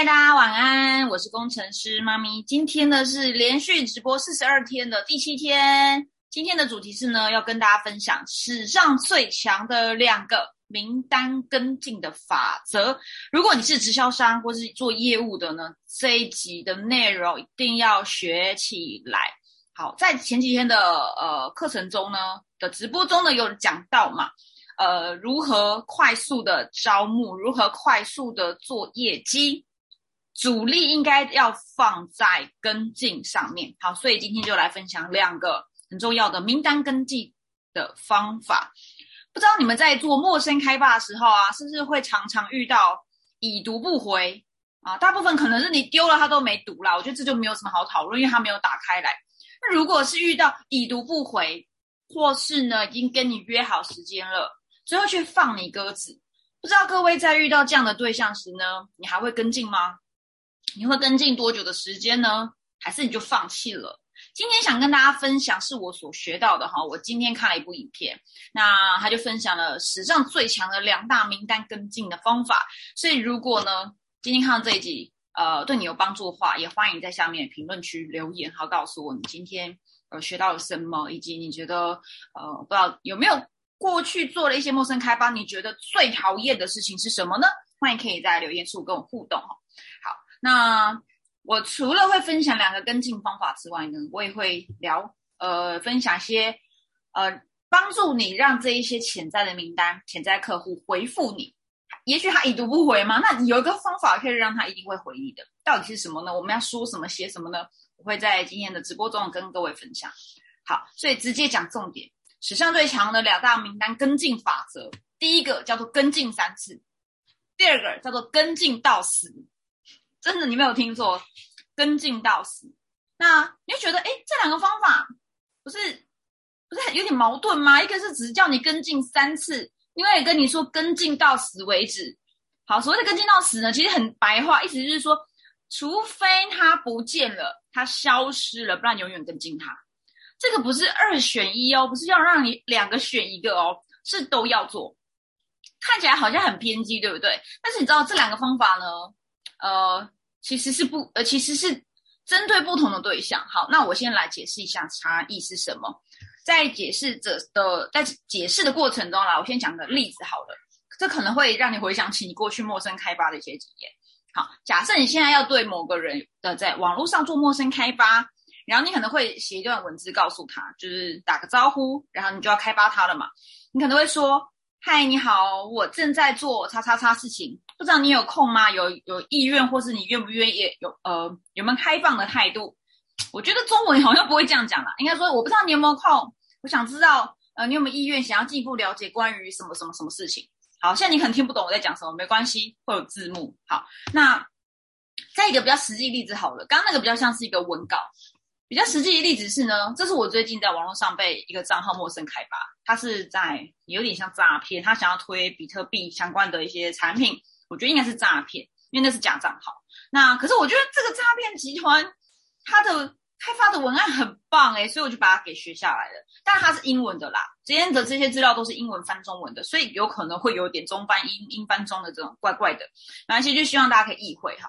嗨，大家晚安，我是工程师妈咪。今天呢是连续直播四十二天的第七天。今天的主题是呢，要跟大家分享史上最强的两个名单跟进的法则。如果你是直销商或是做业务的呢，这一集的内容一定要学起来。好，在前几天的呃课程中呢的直播中呢有讲到嘛。呃，如何快速的招募？如何快速的做业绩？主力应该要放在跟进上面。好，所以今天就来分享两个很重要的名单跟进的方法。不知道你们在做陌生开发的时候啊，是不是会常常遇到已读不回啊？大部分可能是你丢了他都没读啦。我觉得这就没有什么好讨论，因为他没有打开来。那如果是遇到已读不回，或是呢已经跟你约好时间了。最后却放你鸽子，不知道各位在遇到这样的对象时呢，你还会跟进吗？你会跟进多久的时间呢？还是你就放弃了？今天想跟大家分享是我所学到的哈。我今天看了一部影片，那他就分享了史上最强的两大名单跟进的方法。所以如果呢今天看到这一集，呃，对你有帮助的话，也欢迎在下面评论区留言，好告诉我你今天呃学到了什么，以及你觉得呃不知道有没有。过去做了一些陌生开发，你觉得最讨厌的事情是什么呢？欢迎可以在留言处跟我互动哈。好，那我除了会分享两个跟进方法之外呢，我也会聊呃分享些呃帮助你让这一些潜在的名单、潜在客户回复你。也许他已读不回吗？那有一个方法可以让他一定会回你的，到底是什么呢？我们要说什么、写什么呢？我会在今天的直播中跟各位分享。好，所以直接讲重点。史上最强的两大名单跟进法则，第一个叫做跟进三次，第二个叫做跟进到死。真的，你没有听错，跟进到死。那你会觉得，哎，这两个方法不是不是有点矛盾吗？一个是只叫你跟进三次，因为跟你说跟进到死为止。好，所谓的跟进到死呢，其实很白话，意思就是说，除非他不见了，他消失了，不然永远跟进他。这个不是二选一哦，不是要让你两个选一个哦，是都要做。看起来好像很偏激，对不对？但是你知道这两个方法呢，呃，其实是不，呃，其实是针对不同的对象。好，那我先来解释一下差异是什么。在解释者的在解释的过程中啦，我先讲个例子好了，这可能会让你回想起你过去陌生开发的一些经验。好，假设你现在要对某个人的在网络上做陌生开发。然后你可能会写一段文字告诉他，就是打个招呼，然后你就要开发他了嘛。你可能会说：“嗨，你好，我正在做叉叉叉事情，不知道你有空吗？有有意愿，或是你愿不愿意？有呃有没有开放的态度？”我觉得中文好像不会这样讲啦，应该说我不知道你有没有空，我想知道呃你有没有意愿想要进一步了解关于什么什么什么事情。好，现在你可能听不懂我在讲什么，没关系，会有字幕。好，那再一个比较实际例子好了，刚刚那个比较像是一个文稿。比较实际的例子是呢，这是我最近在网络上被一个账号陌生开发，他是在有点像诈骗，他想要推比特币相关的一些产品，我觉得应该是诈骗，因为那是假账号。那可是我觉得这个诈骗集团，他的开发的文案很棒诶，所以我就把它给学下来了。但它是英文的啦，今天的这些资料都是英文翻中文的，所以有可能会有点中翻英、英翻中的这种怪怪的，没关系，就希望大家可以意会哈。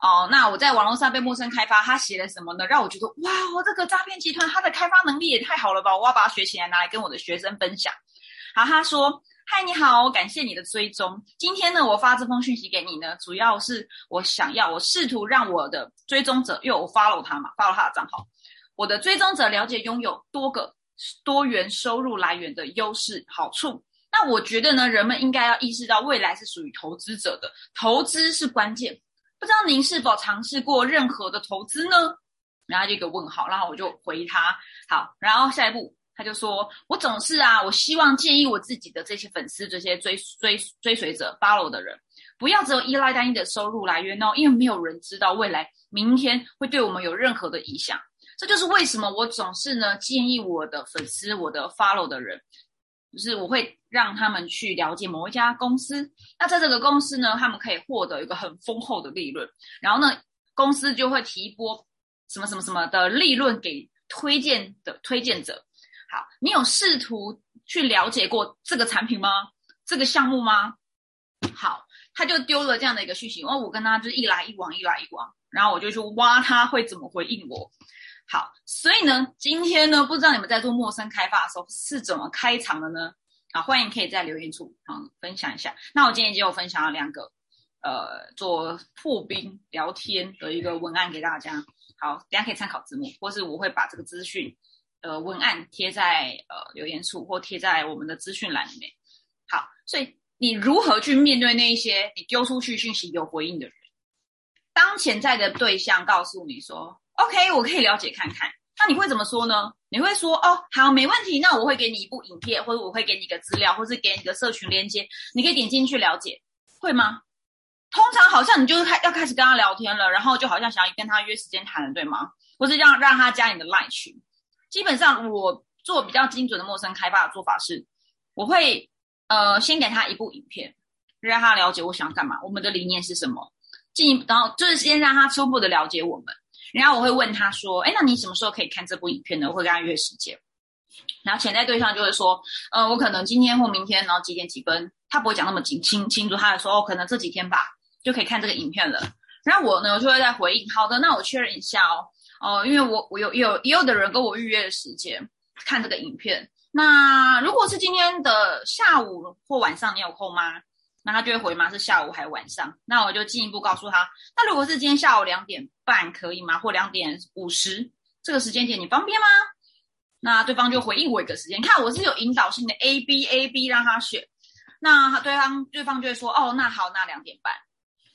哦，那我在网络上被陌生开发，他写了什么呢？让我觉得哇，这个诈骗集团他的开发能力也太好了吧！我要把它学起来，拿来跟我的学生分享。好，他说：“嗨，你好，感谢你的追踪。今天呢，我发这封讯息给你呢，主要是我想要，我试图让我的追踪者，因为我 follow 他嘛，follow 他的账号，我的追踪者了解拥有多个多元收入来源的优势好处。那我觉得呢，人们应该要意识到，未来是属于投资者的，投资是关键。”不知道您是否尝试过任何的投资呢？然后就一个问号，然后我就回他好。然后下一步他就说：“我总是啊，我希望建议我自己的这些粉丝、这些追追追随者、follow 的人，不要只有依赖单一的收入来源哦，因为没有人知道未来明天会对我们有任何的影响。这就是为什么我总是呢建议我的粉丝、我的 follow 的人。”就是我会让他们去了解某一家公司，那在这个公司呢，他们可以获得一个很丰厚的利润，然后呢，公司就会提拨什么什么什么的利润给推荐的推荐者。好，你有试图去了解过这个产品吗？这个项目吗？好。他就丢了这样的一个讯息，然后我跟他就是一来一往，一来一往，然后我就去挖他会怎么回应我。好，所以呢，今天呢，不知道你们在做陌生开发的时候是怎么开场的呢？好，欢迎可以在留言处啊分享一下。那我今天就分享了两个，呃，做破冰聊天的一个文案给大家。好，大家可以参考字幕，或是我会把这个资讯，呃，文案贴在呃留言处或贴在我们的资讯栏里面。好，所以你如何去面对那一些你丢出去讯息有回应的人？当潜在的对象告诉你说。OK，我可以了解看看。那你会怎么说呢？你会说哦，好，没问题。那我会给你一部影片，或者我会给你一个资料，或是给你个社群连接，你可以点进去了解，会吗？通常好像你就是开要开始跟他聊天了，然后就好像想要跟他约时间谈了，对吗？或是让让他加你的 Line 群。基本上我做比较精准的陌生开发的做法是，我会呃先给他一部影片，让他了解我想干嘛，我们的理念是什么，进一步，然后就是先让他初步的了解我们。然后我会问他说：“哎，那你什么时候可以看这部影片呢？”我会跟他约时间。然后潜在对象就会说：“呃，我可能今天或明天，然后几点几分？”他不会讲那么清清清楚，他会说：“哦，可能这几天吧，就可以看这个影片了。”然后我呢就会在回应：“好的，那我确认一下哦，哦，因为我我有有也有的人跟我预约的时间看这个影片。那如果是今天的下午或晚上，你有空吗？”那他就会回吗？是下午还是晚上？那我就进一步告诉他，那如果是今天下午两点半可以吗？或两点五十这个时间点你方便吗？那对方就回应我一个时间，看我是有引导性的 A B A B 让他选。那对方对方就会说，哦，那好，那两点半。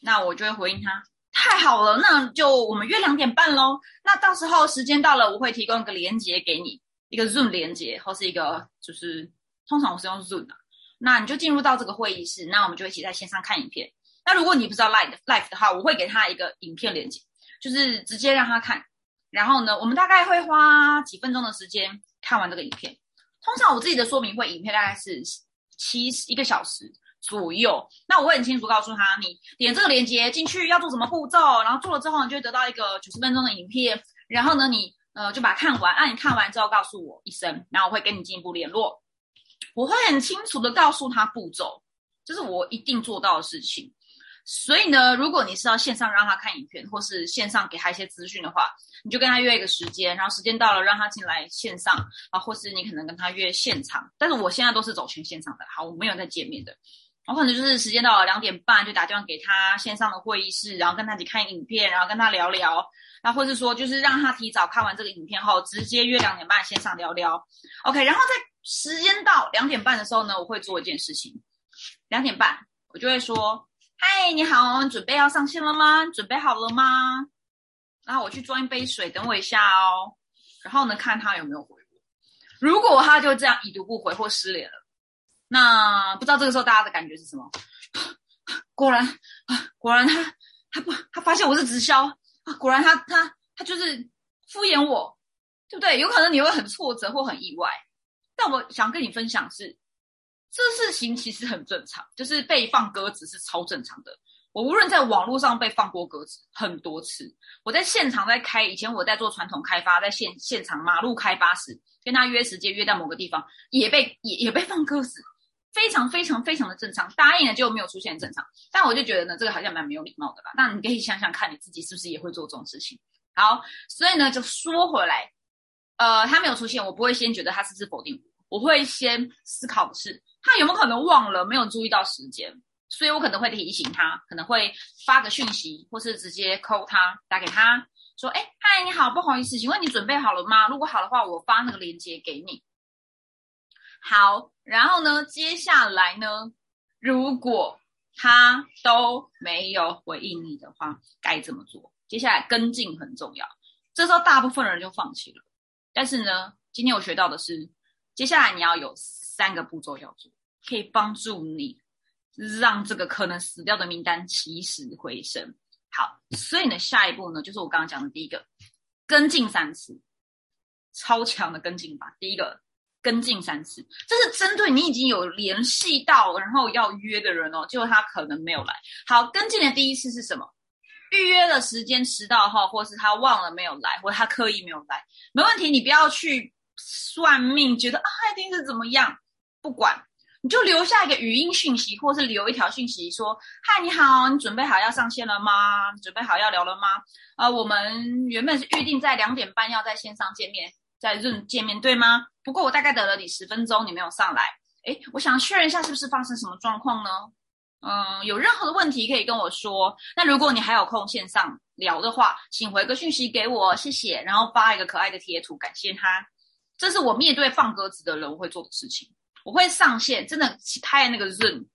那我就会回应他，太好了，那就我们约两点半喽。那到时候时间到了，我会提供一个连接给你，一个 Zoom 连接，或是一个就是通常我是用 Zoom 的。那你就进入到这个会议室，那我们就一起在线上看影片。那如果你不知道 live live 的话，我会给他一个影片连接，就是直接让他看。然后呢，我们大概会花几分钟的时间看完这个影片。通常我自己的说明会影片大概是七一个小时左右。那我会很清楚告诉他，你点这个链接进去要做什么步骤，然后做了之后，你就会得到一个九十分钟的影片。然后呢，你呃就把它看完。那你看完之后告诉我一声，然后我会跟你进一步联络。我会很清楚的告诉他步骤，这是我一定做到的事情。所以呢，如果你是要线上让他看影片，或是线上给他一些资讯的话，你就跟他约一个时间，然后时间到了让他进来线上啊，或是你可能跟他约现场。但是我现在都是走全线上的，好，我没有在见面的。我可能就是时间到了两点半就打电话给他线上的会议室，然后跟他一起看影片，然后跟他聊聊，那或者说就是让他提早看完这个影片后，直接约两点半线上聊聊。OK，然后在。时间到两点半的时候呢，我会做一件事情。两点半，我就会说：“嗨，你好，准备要上线了吗？准备好了吗？”然后我去装一杯水，等我一下哦。然后呢，看他有没有回我。如果他就这样已读不回或失联了，那不知道这个时候大家的感觉是什么？果然啊，果然他他不他发现我是直销啊，果然他他他就是敷衍我，对不对？有可能你会很挫折或很意外。但我想跟你分享是，这事情其实很正常，就是被放鸽子是超正常的。我无论在网络上被放过鸽子很多次，我在现场在开，以前我在做传统开发，在现现场马路开发时，跟他约时间约在某个地方，也被也也被放鸽子，非常非常非常的正常。答应了就没有出现正常，但我就觉得呢，这个好像蛮没有礼貌的吧？那你可以想想看你自己是不是也会做这种事情？好，所以呢，就说回来。呃，他没有出现，我不会先觉得他是不是否定我，我会先思考的是他有没有可能忘了，没有注意到时间，所以我可能会提醒他，可能会发个讯息，或是直接 call 他，打给他说，哎，嗨，你好，不好意思，请问你准备好了吗？如果好的话，我发那个链接给你。好，然后呢，接下来呢，如果他都没有回应你的话，该怎么做？接下来跟进很重要，这时候大部分人就放弃了。但是呢，今天我学到的是，接下来你要有三个步骤要做，可以帮助你让这个可能死掉的名单起死回生。好，所以呢，下一步呢，就是我刚刚讲的第一个，跟进三次，超强的跟进法。第一个，跟进三次，这是针对你已经有联系到，然后要约的人哦，结果他可能没有来。好，跟进的第一次是什么？预约的时间迟到后，或是他忘了没有来，或他刻意没有来，没问题。你不要去算命，觉得啊一定是怎么样，不管你就留下一个语音讯息，或是留一条讯息说：“嗨，你好，你准备好要上线了吗？准备好要聊了吗？啊，我们原本是预定在两点半要在线上见面，在 Zoom 见面，对吗？不过我大概等了你十分钟，你没有上来。哎，我想确认一下，是不是发生什么状况呢？嗯，有任何的问题可以跟我说。那如果你还有空线上聊的话，请回个讯息给我，谢谢。然后发一个可爱的贴图，感谢他。这是我面对放鸽子的人我会做的事情。我会上线，真的开那个 Zoom，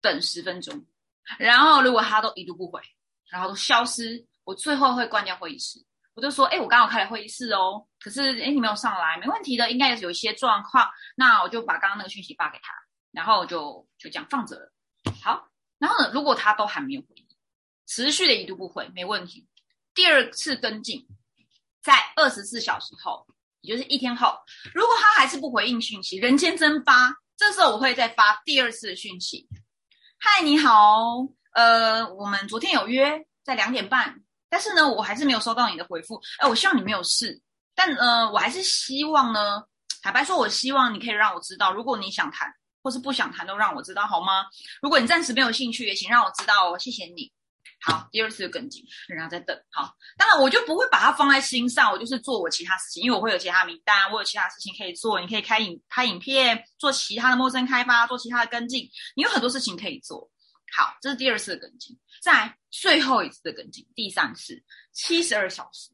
等十分钟，然后如果他都一读不回，然后都消失，我最后会关掉会议室。我就说，哎，我刚好开了会议室哦，可是哎，你没有上来，没问题的，应该有一些状况。那我就把刚刚那个讯息发给他，然后就就这样放着了。好，然后呢，如果他都还没有回应，持续的一读不回，没问题。第二次跟进，在二十四小时后。也就是一天后，如果他还是不回应讯息，人间蒸发，这时候我会再发第二次讯息。嗨，你好，呃，我们昨天有约在两点半，但是呢，我还是没有收到你的回复。哎，我希望你没有事，但呃，我还是希望呢，坦白说，我希望你可以让我知道，如果你想谈或是不想谈，都让我知道好吗？如果你暂时没有兴趣，也请让我知道哦，谢谢你。好，第二次跟进，仍然在等。好，当然我就不会把它放在心上，我就是做我其他事情，因为我会有其他名单，我有其他事情可以做。你可以开影拍影片，做其他的陌生开发，做其他的跟进，你有很多事情可以做。好，这是第二次的跟进，在最后一次的跟进，第三次七十二小时，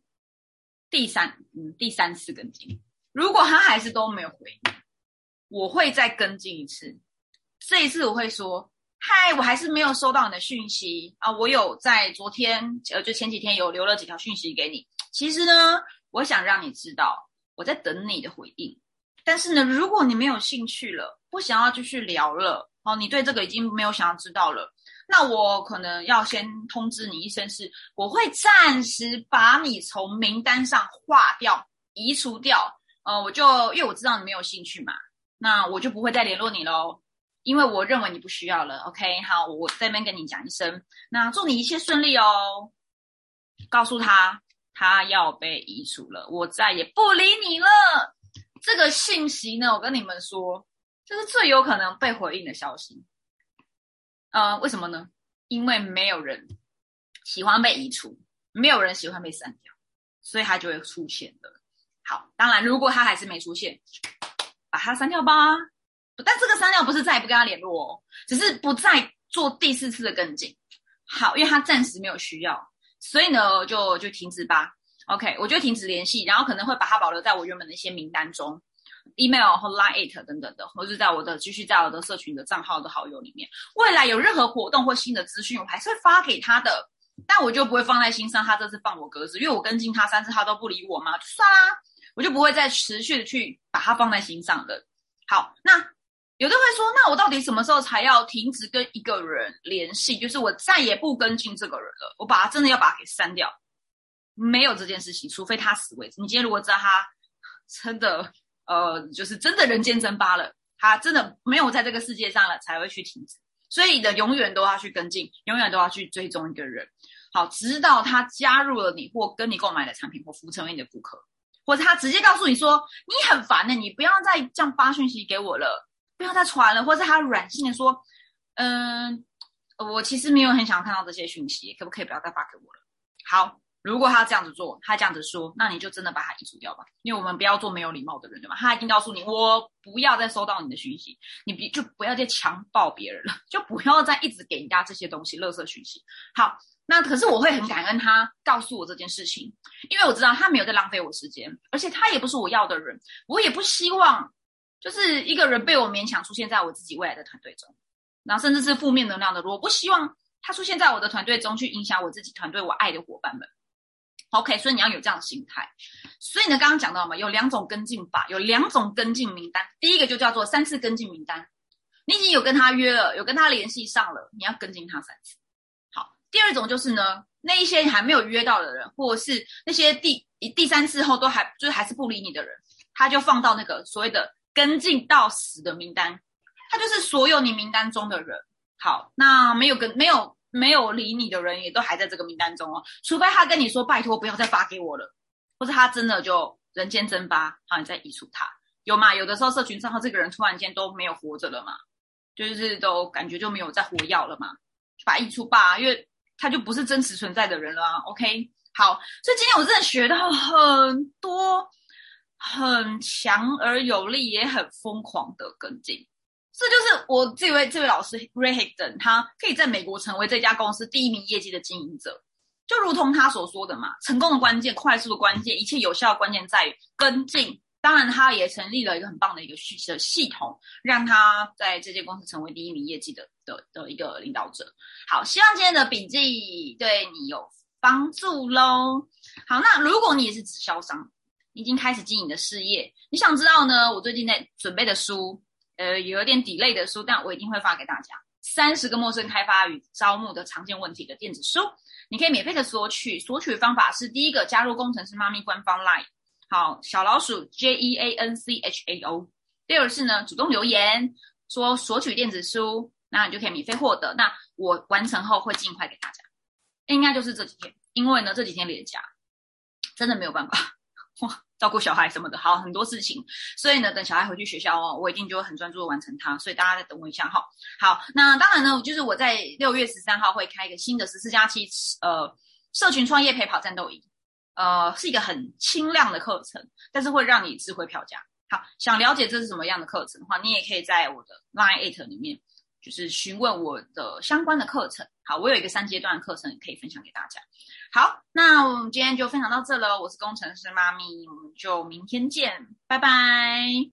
第三嗯第三次跟进，如果他还是都没有回，我会再跟进一次。这一次我会说。嗨，我还是没有收到你的讯息啊！我有在昨天，呃，就前几天有留了几条讯息给你。其实呢，我想让你知道我在等你的回应。但是呢，如果你没有兴趣了，不想要继续聊了，哦，你对这个已经没有想要知道了，那我可能要先通知你一声，是我会暂时把你从名单上划掉、移除掉。呃，我就因为我知道你没有兴趣嘛，那我就不会再联络你喽。因为我认为你不需要了，OK，好，我这边跟你讲一声，那祝你一切顺利哦。告诉他，他要被移除了，我再也不理你了。这个信息呢，我跟你们说，这是最有可能被回应的消息。呃，为什么呢？因为没有人喜欢被移除，没有人喜欢被删掉，所以他就会出现的。好，当然，如果他还是没出现，把他删掉吧。但这个删掉不是再也不跟他联络哦，只是不再做第四次的跟进。好，因为他暂时没有需要，所以呢就就停止吧。OK，我就停止联系，然后可能会把它保留在我原本的一些名单中，email 或 line 等等的，或者在我的继续在我的社群的账号的好友里面。未来有任何活动或新的资讯，我还是会发给他的，但我就不会放在心上。他这次放我鸽子，因为我跟进他三次，他都不理我嘛，算啦，我就不会再持续的去把他放在心上的。好，那。有的会说，那我到底什么时候才要停止跟一个人联系？就是我再也不跟进这个人了，我把他真的要把他给删掉，没有这件事情，除非他死为止。你今天如果知道他真的呃，就是真的人间蒸发了，他真的没有在这个世界上了，才会去停止。所以的永远都要去跟进，永远都要去追踪一个人，好，直到他加入了你或跟你购买的产品或服务成为你的顾客，或者他直接告诉你说你很烦的，你不要再这样发讯息给我了。不要再传了，或者他软性的说，嗯，我其实没有很想看到这些讯息，可不可以不要再发给我了？好，如果他这样子做，他这样子说，那你就真的把他移除掉吧，因为我们不要做没有礼貌的人，对吧？他已经告诉你，我不要再收到你的讯息，你别就不要再强暴别人了，就不要再一直给人家这些东西，垃圾讯息。好，那可是我会很感恩他告诉我这件事情，因为我知道他没有在浪费我时间，而且他也不是我要的人，我也不希望。就是一个人被我勉强出现在我自己未来的团队中，然后甚至是负面能量的，我不希望他出现在我的团队中去影响我自己团队我爱的伙伴们。OK，所以你要有这样的心态。所以呢，刚刚讲到嘛，有两种跟进法，有两种跟进名单。第一个就叫做三次跟进名单，你已经有跟他约了，有跟他联系上了，你要跟进他三次。好，第二种就是呢，那一些你还没有约到的人，或者是那些第第三次后都还就是还是不理你的人，他就放到那个所谓的。跟进到死的名单，他就是所有你名单中的人。好，那没有跟没有没有理你的人，也都还在这个名单中哦。除非他跟你说拜托不要再发给我了，或者他真的就人间蒸发，好，你再移除他，有吗？有的时候社群账号这个人突然间都没有活着了嘛，就是都感觉就没有再活药了嘛，就把它移除吧，因为他就不是真实存在的人了啊。OK，好，所以今天我真的学到很多很强而有力也很疯狂的跟进。这就是我这位这位老师 Ray Higdon，他可以在美国成为这家公司第一名业绩的经营者，就如同他所说的嘛，成功的关键、快速的关键、一切有效的关键在于跟进。当然，他也成立了一个很棒的一个系的系统，让他在这间公司成为第一名业绩的的的一个领导者。好，希望今天的笔记对你有帮助喽。好，那如果你也是直销商，已经开始经营的事业，你想知道呢？我最近在准备的书。呃，有点 delay 的书，但我一定会发给大家。三十个陌生开发与招募的常见问题的电子书，你可以免费的索取。索取方法是：第一个，加入工程师妈咪官方 line，好，小老鼠 J E A N C H A O。第二是呢，主动留言说索取电子书，那你就可以免费获得。那我完成后会尽快给大家，应该就是这几天，因为呢这几天连假，真的没有办法。哇，照顾小孩什么的，好很多事情，所以呢，等小孩回去学校哦，我一定就会很专注的完成它。所以大家再等我一下哈。好，那当然呢，就是我在六月十三号会开一个新的十四加七呃社群创业陪跑战斗营，呃，是一个很轻量的课程，但是会让你智慧票价。好，想了解这是什么样的课程的话，你也可以在我的 Line Eight 里面，就是询问我的相关的课程。好，我有一个三阶段课程可以分享给大家。好，那我们今天就分享到这了。我是工程师妈咪，我们就明天见，拜拜。